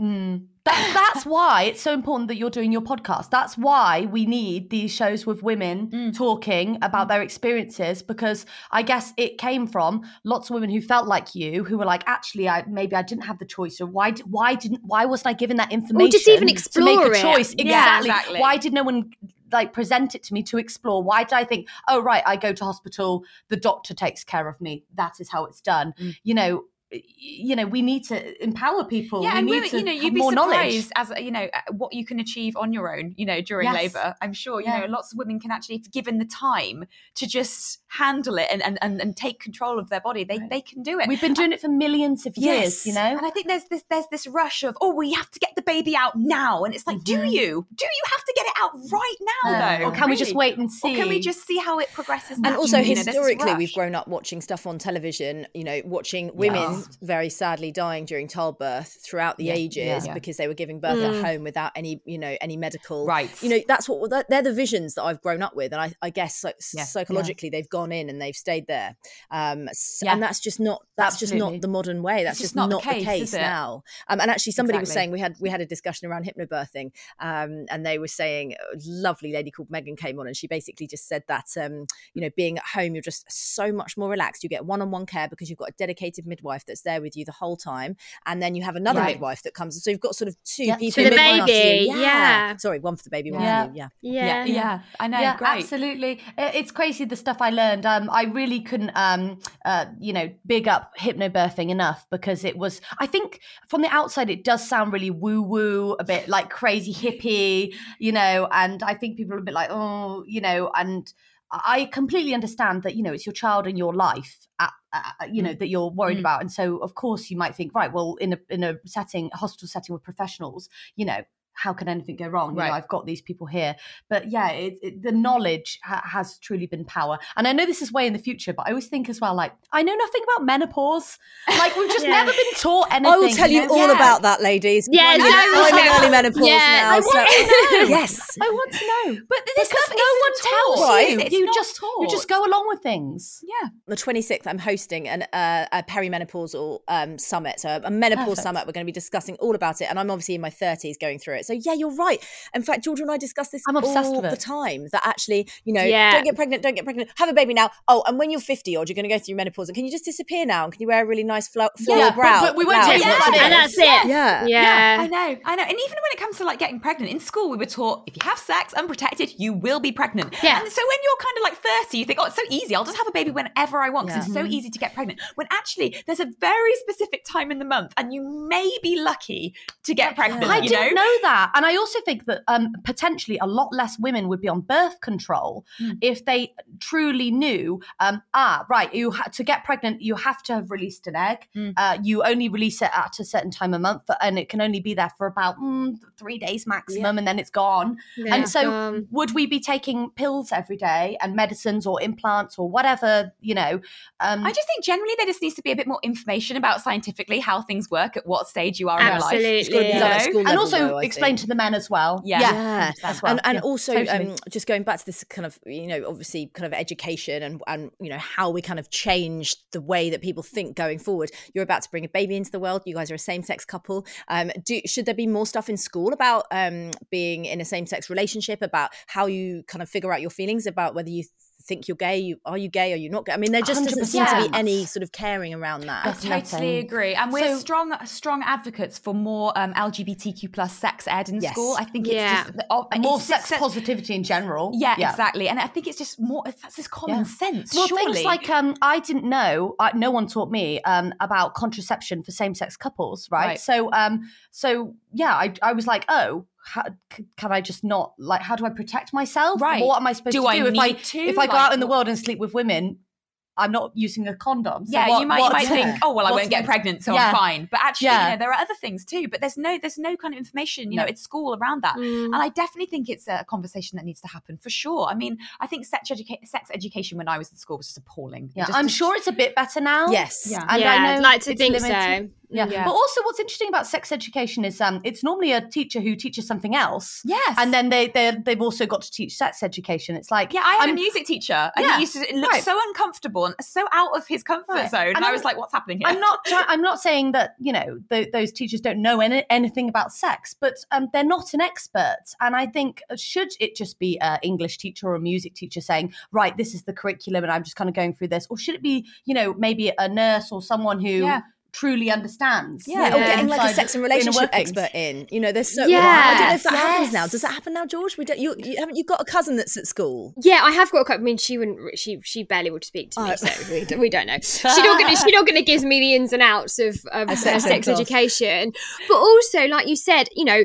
Mm. That, that's why it's so important that you're doing your podcast. That's why we need these shows with women Mm. talking about their experiences because I guess it came from lots of women who felt like you, who were like, actually, I maybe I didn't have the choice, or why why didn't why wasn't I given that information? Or just even to make explore a it. choice? Yeah, Exactly. exactly. Why did no one like present it to me to explore? Why did I think, oh right, I go to hospital, the doctor takes care of me. That is how it's done. Mm. You know, you know, we need to empower people. Yeah, we and need to you know, you'd be more surprised knowledge. as you know uh, what you can achieve on your own. You know, during Yes. labour, I'm sure you Yeah. know lots of women can actually, if given the time to just handle it and and, and, and take control of their body, they they can do it. We've been doing it for millions of years, Yes. you know. And I think there's this there's this rush of oh we have to get the baby out now, and it's like do you do you have to get it out right now Uh, though, or can we just wait and see? Or can we just see how it progresses? and also naturally? You know, historically we've grown up watching stuff on television you know watching women very sadly dying during childbirth throughout the ages yeah. because they were giving birth at home without any you know any medical Right. you know that's what they're the visions that i've grown up with and i, I guess like, Yeah. psychologically they've gone in and they've stayed there um Yeah. and that's just not that's just not the modern way that's just just not not, the the case, case, is it? now um and actually somebody was saying we had we had a discussion around hypnobirthing um and they were saying a lovely lady called megan came on and she basically just said that um you know being at home you're just so much more relaxed you get one-on-one care because you've got a dedicated midwife that's there with you the whole time and then you have another Right. midwife that comes so you've got sort of two Yeah. people For the midwife after you. baby, yeah. sorry one for the baby one Yeah. for you yeah Yeah. yeah yeah I know yeah, great absolutely. It's crazy the stuff I learned. Um, I really couldn't, um, uh, you know, big up hypnobirthing enough because it was. I think from the outside it does sound really woo woo, a bit like crazy hippie, you know. And I think people are a bit like, oh, you know, and. I completely understand that you know it's your child and your life, uh, uh, you know that you're worried Mm. about, and so of course you might think, right, well, in a in a setting, a hospital setting with professionals, you know, how can anything go wrong? You know, I've got these people here, but yeah, it, it, the knowledge ha- has truly been power. And I know this is way in the future, but I always think as well, like I know nothing about menopause. Like we've just (laughs) Yeah. never been taught anything. I will tell you know? all Yeah. about that, ladies. Yeah, I'm, no, in- I'm no. early menopause Yeah, now. I so- want to know. (laughs) yes. I want to know. but this because stuff no isn't one tells taught, you. It's You not just you just go along with things. yeah the 26th, I'm hosting an, uh, a perimenopausal um, summit. So, a menopause Perfect. summit. We're going to be discussing all about it. And I'm obviously in my 30s going through it. So, yeah, you're right. In fact, Georgia and I discuss this I'm obsessed all with the time that actually, you know, Yeah. don't get pregnant, don't get pregnant, have a baby now. Oh, and when you're 50 odd, you're going to go through menopause. And can you just disappear now? And can you wear a really nice flo- floral Yeah, brow? but we won't blouse? tell you what that And that's it. Yeah. Yeah. I know, I know. And even when it comes to like getting pregnant, in school we were taught if you have sex unprotected, you will be pregnant. Yeah. And so when you're kind of like 30, you think, oh, it's so easy. I'll just have a baby whenever I want because Yeah. it's so easy to get pregnant. When actually there's a very specific time in the month and you may be lucky to get pregnant. I you didn't know? know that, and I also think that um, potentially a lot less women would be on birth control Mm. if they truly knew. Um, ah, right, you ha- to get pregnant, you have to have released an egg. Mm. Uh, you only release it at a certain time a month, and it can only be there for about mm, three days maximum, and then it's gone. Yeah. And so, Um, would we be taking pills every day and medicines or implants or whatever? You know, um, I just think generally there just needs to be a bit more information about scientifically how things work at what stage you are in your life. Absolutely. Gotta be You done at know? school and also though, I explain to the men as well. Yeah. Yeah. as well. and and Yeah, also totally. um, just going back to this kind of you know obviously kind of education and and you know how we kind of change the way that people think going forward you're about to bring a baby into the world you guys are a same-sex couple um do should there be more stuff in school about um being in a same-sex relationship about how you kind of figure out your feelings about whether you think you're gay you are you gay are you not gay i mean there just doesn't seem to be any sort of caring around that I totally nothing. agree, and we're So- strong, strong advocates for more um, LGBTQ plus sex ed in Yes. school. I think it's Yeah. just oh, And more it's sex such- positivity in general. Yeah, exactly, and I think it's just more. That's just common Yeah. sense. Well, surely. things like um, I didn't know. I, no one taught me um, about contraception for same-sex couples, right? Right. So, um, so yeah, I, I was like, oh, how, can I just not like? How do I protect myself? Right. What am I supposed Do to I do if I to? if I go Like, out in the world and sleep with women? I'm not using a condom. So yeah, what- you might, you might think, oh well, I what's won't get the- pregnant, so Yeah. I'm fine. But actually, Yeah. you know, there are other things too. But there's no, there's no kind of information, you know, No. at school around that. Mm. And I definitely think it's a conversation that needs to happen for sure. I mean, I think sex, educa- sex education when I was in school was just appalling. Yeah, just- I'm just- sure it's a bit better now. yes Yeah. And yeah, I I'd like to think limited. so. Yeah. Yeah. But also what's interesting about sex education is um it's normally a teacher who teaches something else. Yes. And then they they they've also got to teach sex education. It's like Yeah, I had a I'm- a music teacher, and Yeah, he used to look right. so uncomfortable and so out of his comfort Right. zone. And, And I was like, "What's happening here?" I'm not I'm not saying that, you know, th- those teachers don't know any- anything about sex, but um, they're not an expert. And I think uh, should it just be an English teacher or a music teacher saying, right, this is the curriculum and I'm just kind of going through this? Or should it be, you know, maybe a nurse or someone who Yeah. Truly understands. Yeah, Yeah. or getting like a sex and relationship workings. expert in. You know, there's so. Yeah. I don't know if that happens now. Does that happen now, George? We don't. You, you haven't. You got a cousin that's at school. Yeah, I have got a couple. I mean, she wouldn't. She she barely would speak to me, Oh. so we, don't- we don't know. She's not gonna. She's not gonna give me the ins and outs of, of her sex sex, education. But also, like you said, you know,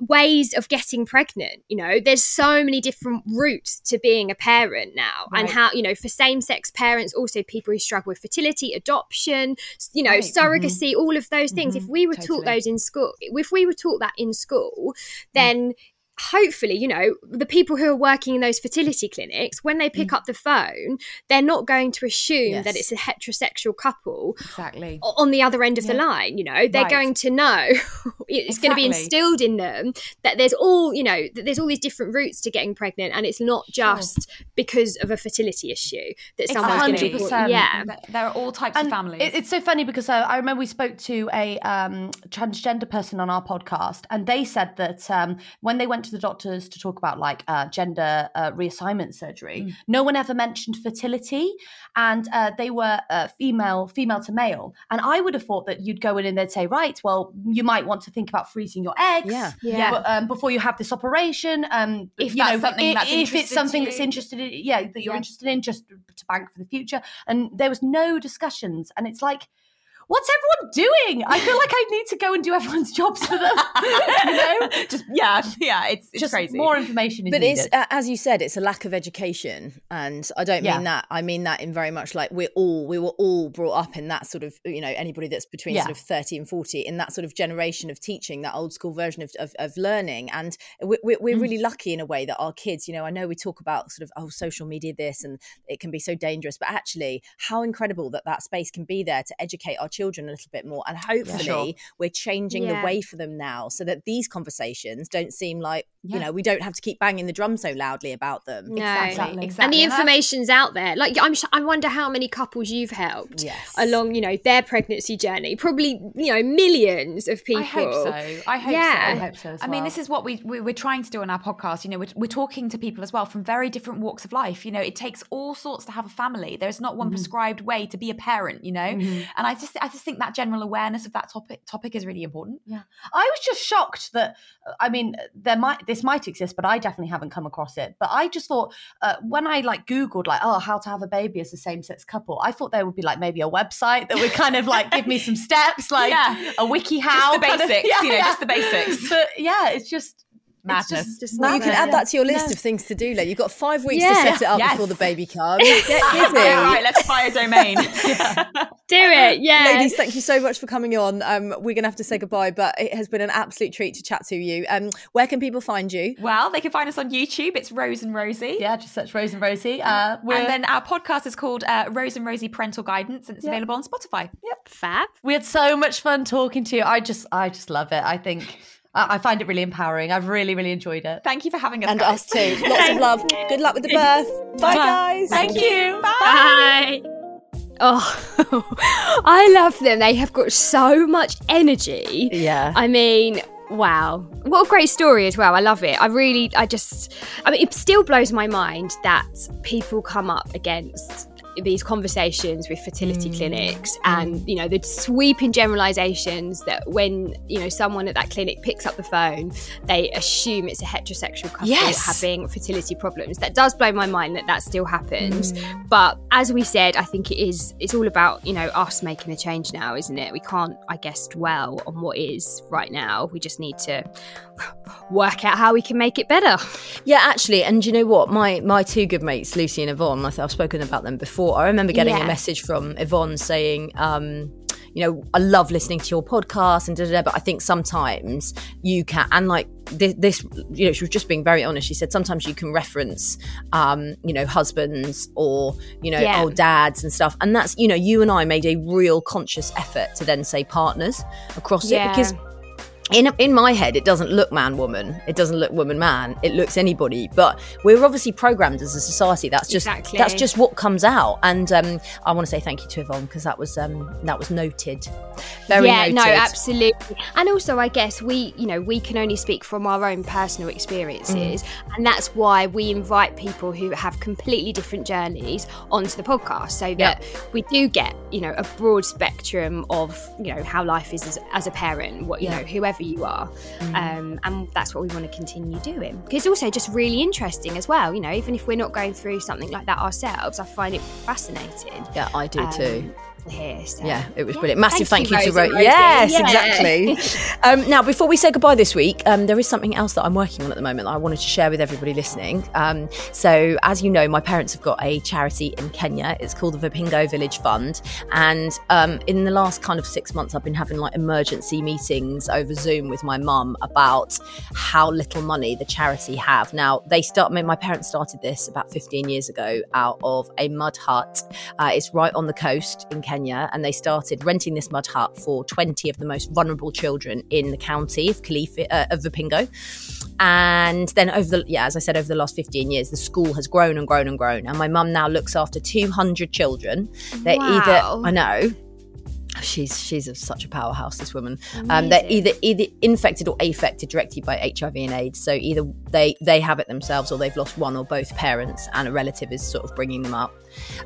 ways of getting pregnant. You know, there's so many different routes to being a parent now, and how you know for same sex parents, also people who struggle with fertility, adoption, you know, Right. Mm-hmm. surrogacy, all of those things. Mm-hmm. If we were taught those in school, if we were taught that in school, mm. then hopefully, you know, the people who are working in those fertility clinics, when they pick up the phone, they're not going to assume that it's a heterosexual couple Exactly. on the other end of the line. You know, they're Right. going to know (laughs) it's going to be instilled in them that there's all, you know, that there's all these different routes to getting pregnant, and it's not just because of a fertility issue that someone's going to be. Yeah. There- There are all types And of families. it- it's so funny because uh, I remember we spoke to a um, transgender person on our podcast, and they said that um, when they went to the doctors to talk about like uh, gender uh, reassignment surgery, Mm. no one ever mentioned fertility, and uh, they were uh, female, female to male. And I would have thought that you'd go in and they'd say, right, well, you might want to think about freezing your eggs, Yeah. Yeah. but, um, before you have this operation. Um, If you that's know, something i- that's if it's something that's interested in, yeah, that you're Yeah. interested in, just to bank for the future. And there was no discussions, and it's like. What's everyone doing? I feel like I need to go and do everyone's (laughs) jobs for them. you know, (laughs) just yeah, yeah, it's, it's just crazy. more information is But needed. it's uh, as you said, it's a lack of education, and I don't Yeah. mean that. I mean that in very much like we're all we were all brought up in that sort of you know anybody that's between Yeah. sort of thirty and forty in that sort of generation of teaching that old school version of of, of learning, and we, we, Mm. we're really lucky in a way that our kids, you know, I know we talk about sort of oh social media this and it can be so dangerous, but actually how incredible that that space can be there to educate our children a little bit more, and hopefully Sure. we're changing Yeah. the way for them now so that these conversations don't seem like you know we don't have to keep banging the drum so loudly about them. No. exactly, exactly. And the information's out there. Like I'm, sh- I wonder how many couples you've helped Yes. along, you know, their pregnancy journey. Probably, you know, millions of people. I hope so. I hope Yeah. so. I hope so as I mean, this is what we, we we're trying to do on our podcast. You know, we're, we're talking to people as well from very different walks of life. You know, it takes all sorts to have a family. There's not one mm-hmm. prescribed way to be a parent. You know, mm-hmm. and I just I just think that general awareness of that topic topic is really important. Yeah, I was just shocked that. I mean, there might this might exist, but I definitely haven't come across it. But I just thought uh, when I like Googled like, oh, how to have a baby as a same sex couple, I thought there would be like maybe a website that would kind of like give me some (laughs) steps, like Yeah. a wiki how Just the kind of- basics, (laughs) you know, just the basics. But yeah, it's just Madness. just- Just Well, you can add that to your list No. of things to do. Like you've got five weeks Yeah. to set it up Yes. before the baby comes. (laughs) Get busy. Yeah, right, let's buy a domain. (laughs) Do it, yeah. Ladies, thank you so much for coming on. Um, we're going to have to say goodbye, but it has been an absolute treat to chat to you. Um, where can people find you? well, they can find us on YouTube. It's Rose and Rosie. yeah, just search Rose and Rosie. Uh, And then our podcast is called uh, Rose and Rosie Parental Guidance, and it's available on Spotify. Yep, fab. we had so much fun talking to you. I just I just love it. I think I, I find it really empowering. I've really really enjoyed it. Thank you for having us. And guys. us too. Lots of love. Good luck with the birth. Bye, guys. Thank you. Bye. Bye. Oh, (laughs) I love them. They have got so much energy. Yeah. I mean, wow. What a great story as well. I love it. I really, I just, I mean, it still blows my mind that people come up against these conversations with fertility mm. clinics and you know the sweeping generalizations that when you know someone at that clinic picks up the phone they assume it's a heterosexual couple Yes. having fertility problems that does blow my mind that that still happens mm. but as we said i think it is it's all about you know us making a change now isn't it we can't i guess dwell on what is right now we just need to (laughs) work out how we can make it better Yeah, actually, and you know what? My my two good mates, Lucy and Yvonne, I've spoken about them before. I remember getting Yeah. a message from Yvonne saying, um, you know, I love listening to your podcast and da da da, but I think sometimes you can, and like this, this, you know, she was just being very honest. She said sometimes you can reference, um, you know, husbands or you know, Yeah. old dads and stuff, and that's you know, you and I made a real conscious effort to then say partners across Yeah. it because in in my head it doesn't look man woman. It doesn't look woman man. It looks anybody. But we're obviously programmed as a society. That's just Exactly. that's just what comes out. And um, i want to say thank you to yvonne because that was um, that was noted. Very yeah, noted. no, absolutely. And also, I guess we, you know, we can only speak from our own personal experiences, Mm. and that's why we invite people who have completely different journeys onto the podcast, so that we do get, you know, a broad spectrum of, you know, how life is as, as a parent, what you Yeah. know, whoever you are, Mm. um, and that's what we want to continue doing. Because it's also just really interesting as well. You know, even if we're not going through something like that ourselves, I find it fascinating. yeah i do too um, to hear. So, Yeah, it was brilliant. Massive thank, Thank you, you, to Rosie, Ro- Rosie. Yes, Yeah. exactly. (laughs) um, now, before we say goodbye this week, um, there is something else that I'm working on at the moment that I wanted to share with everybody listening. Um, so, as you know, my parents have got a charity in Kenya. It's called the Vipingo Village Fund, and um, in the last kind of six months, I've been having like emergency meetings over Zoom with my mum about how little money the charity have. Now, they start. My my parents started this about 15 years ago out of a mud hut. Uh, it's right on the coast in Kenya, and they started renting this mud hut for 20 of the most vulnerable children in the county of Kilifi, uh, of Vipingo. And then over the yeah, as I said, over the last 15 years, the school has grown and grown and grown. And my mum now looks after 200 children. They're Wow. either I know. She's she's a, such a powerhouse. This woman. Um, they're either either infected or affected directly by HIV and AIDS. So either they they have it themselves, or they've lost one or both parents, and a relative is sort of bringing them up.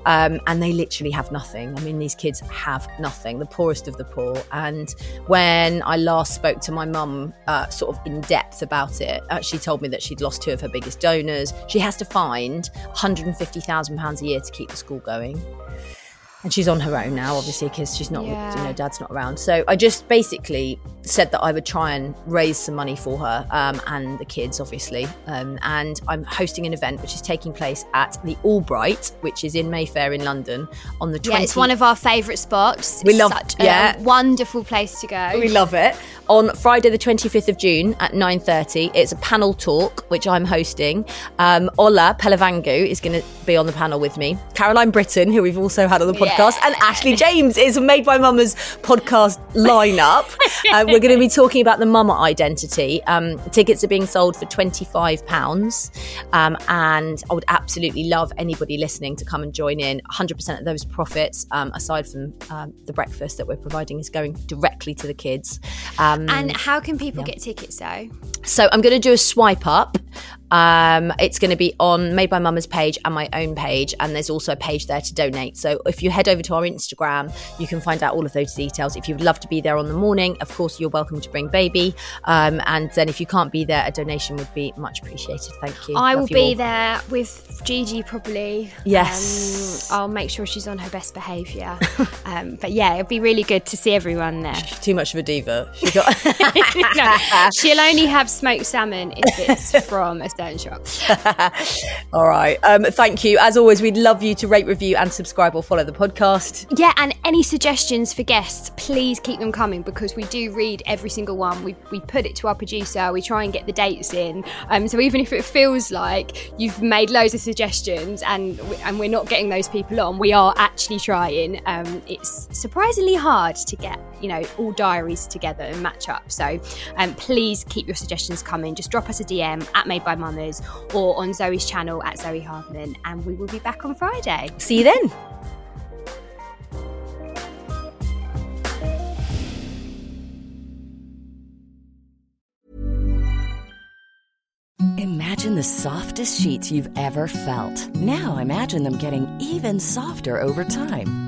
Um, and they literally have nothing. I mean, these kids have nothing, the poorest of the poor. And when I last spoke to my mum, uh, sort of in depth about it, uh, she told me that she'd lost two of her biggest donors. She has to find £150,000 a year to keep the school going. And she's on her own now, obviously, because she's not, Yeah. you know, dad's not around. So I just basically said that I would try and raise some money for her um, and the kids, obviously. Um, and I'm hosting an event which is taking place at the Albright, which is in Mayfair in London, on the 20th. Yeah, it's one of our favourite spots. We It's love- such a yeah. wonderful place to go. We love it. On Friday, the 25th of June at 9.30, it's a panel talk, which I'm hosting. Um, Ola Pelavangu is going to be on the panel with me. Caroline Britton, who we've also had on the podcast, and Ashley James is Made by Mama's podcast (laughs) lineup. uh, we're going to be talking about the mama identity. Um, tickets are being sold for £25. Um, and I would absolutely love anybody listening to come and join in. 100% of those profits, um, aside from um, the breakfast that we're providing, is going directly to the kids. Um, And how can people get tickets though? so I'm going to do a swipe up. Um, it's going to be on Made by Mama's page and my own page, and there's also a page there to donate. So if you head over to our Instagram, you can find out all of those details. If you'd love to be there on the morning, of course you're welcome to bring baby. Um, and then if you can't be there, a donation would be much appreciated. Thank you. I Love will you be all. there with Gigi probably. Yes. Um, I'll make sure she's on her best behaviour. (laughs) um, but yeah, it'd be really good to see everyone there. She's Too much of a diva. She got. (laughs) (laughs) No, she'll only have smoked salmon if it's from a (laughs) all right. Um, thank you. As always, we'd love you to rate, review, and subscribe or follow the podcast. Yeah, and any suggestions for guests, please keep them coming because we do read every single one. We, we put it to our producer, we try and get the dates in. Um, so even if it feels like you've made loads of suggestions and we- and we're not getting those people on, we are actually trying. Um, it's surprisingly hard to get you know all diaries together and match up. So um, please keep your suggestions coming. Just drop us a DM at Made by Mamas or on Zoe's channel at Zoe Hardman, and we will be back on Friday. See you then. Imagine the softest sheets you've ever felt. Now imagine them getting even softer over time.